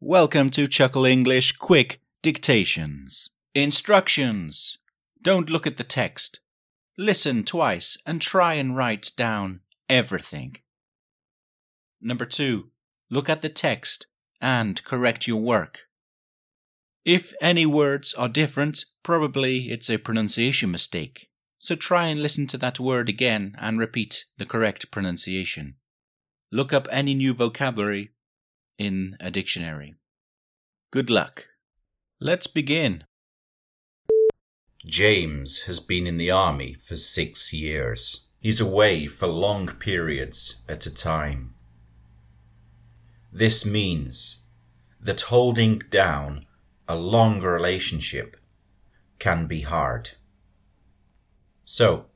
Welcome to Chuckle English Quick Dictations. Instructions. Don't look at the text. Listen twice and try and write down everything. Number two, look at the text and correct your work. If any words are different, probably it's a pronunciation mistake. So try and listen to that word again and repeat the correct pronunciation. Look up any new vocabulary in a dictionary. Good luck. Let's begin. James has been in the army for six years. He's away for long periods at a time. This means that holding down a long relationship can be hard. So,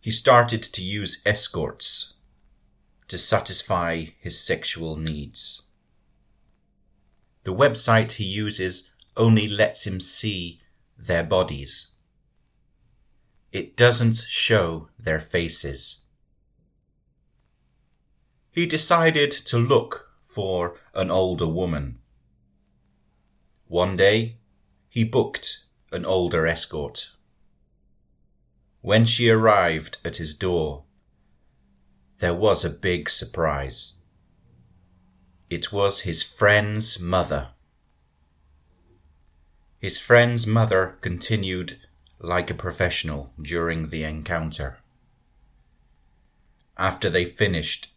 he started to use escorts to satisfy his sexual needs. The website he uses only lets him see their bodies. It doesn't show their faces. He decided to look for an older woman. One day, he booked an older escort. When she arrived at his door, there was a big surprise. It was his friend's mother. His friend's mother continued like a professional during the encounter. After they finished,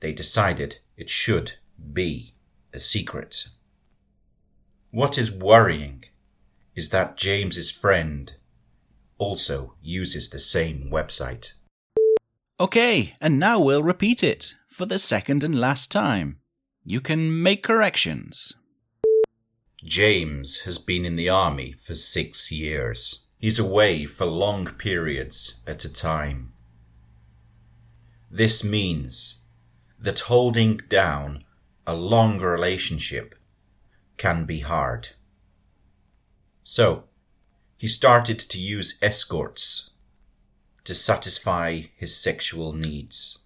they decided it should be a secret. What is worrying is that James's friend also uses the same website. Okay, and now we'll repeat it for the second and last time. You can make corrections. James has been in the army for six years. He's away for long periods at a time. This means that holding down a long relationship can be hard. So, he started to use escorts to satisfy his sexual needs.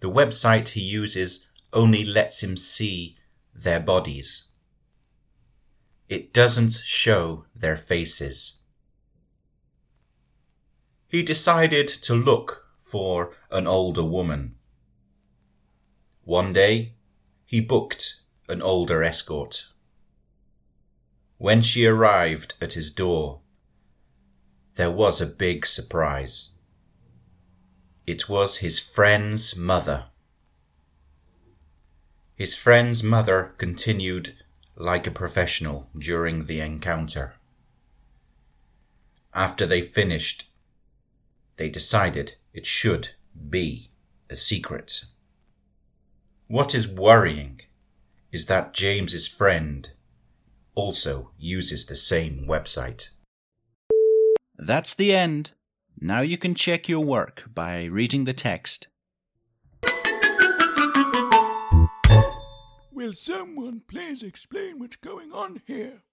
The website he uses only lets him see their bodies. It doesn't show their faces. He decided to look for an older woman. One day, he booked an older escort. When she arrived at his door, there was a big surprise. It was his friend's mother. His friend's mother continued like a professional during the encounter. After they finished, they decided it should be a secret. What is worrying is that James's friend also uses the same website. That's the end. Now you can check your work by reading the text. Will someone please explain what's going on here?